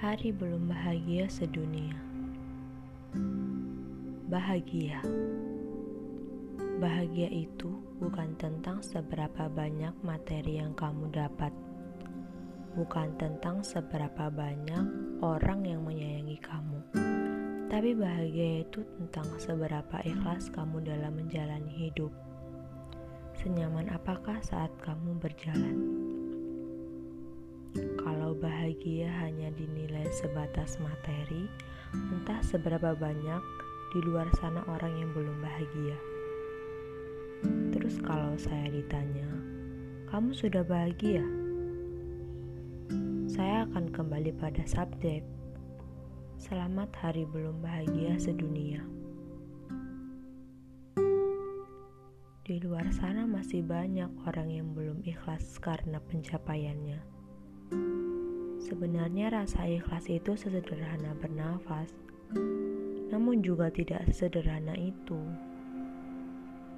Sehari belum bahagia sedunia. Bahagia. Bahagia itu bukan tentang seberapa banyak materi yang kamu dapat. Bukan tentang seberapa banyak orang yang menyayangi kamu. Tapi bahagia itu tentang seberapa ikhlas kamu dalam menjalani hidup. Senyaman apakah saat kamu berjalan? Bahagia hanya dinilai sebatas materi, entah seberapa banyak di luar sana orang yang belum bahagia. Terus kalau saya ditanya, "Kamu sudah bahagia?" Saya akan kembali pada subjek. Selamat hari belum bahagia sedunia. Di luar sana masih banyak orang yang belum ikhlas karena pencapaiannya. Sebenarnya rasa ikhlas itu sesederhana bernafas, namun juga tidak sederhana itu.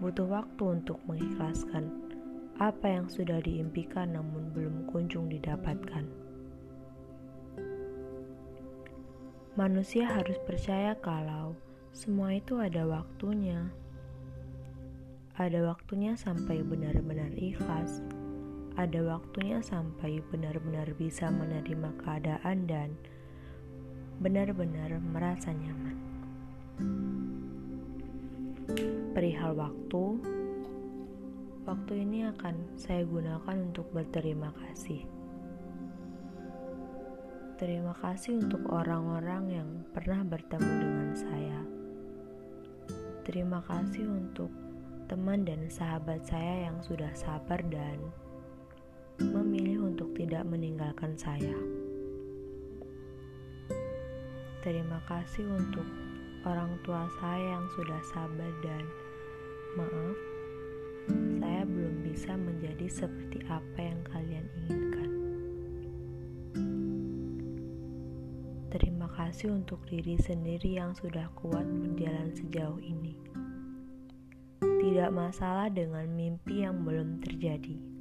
Butuh waktu untuk mengikhlaskan apa yang sudah diimpikan namun belum kunjung didapatkan. Manusia harus percaya kalau semua itu ada waktunya. Ada waktunya sampai benar-benar ikhlas ada waktunya sampai benar-benar bisa menerima keadaan dan benar-benar merasa nyaman. Perihal waktu, waktu ini akan saya gunakan untuk berterima kasih. Terima kasih untuk orang-orang yang pernah bertemu dengan saya. Terima kasih untuk teman dan sahabat saya yang sudah sabar dan memilih untuk tidak meninggalkan saya. Terima kasih untuk orang tua saya yang sudah sabar dan maaf, saya belum bisa menjadi seperti apa yang kalian inginkan. Terima kasih untuk diri sendiri yang sudah kuat berjalan sejauh ini. Tidak masalah dengan mimpi yang belum terjadi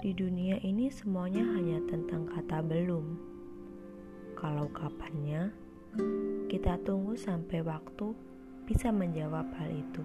di dunia ini semuanya hanya tentang kata belum. Kalau kapannya, kita tunggu sampai waktu bisa menjawab hal itu.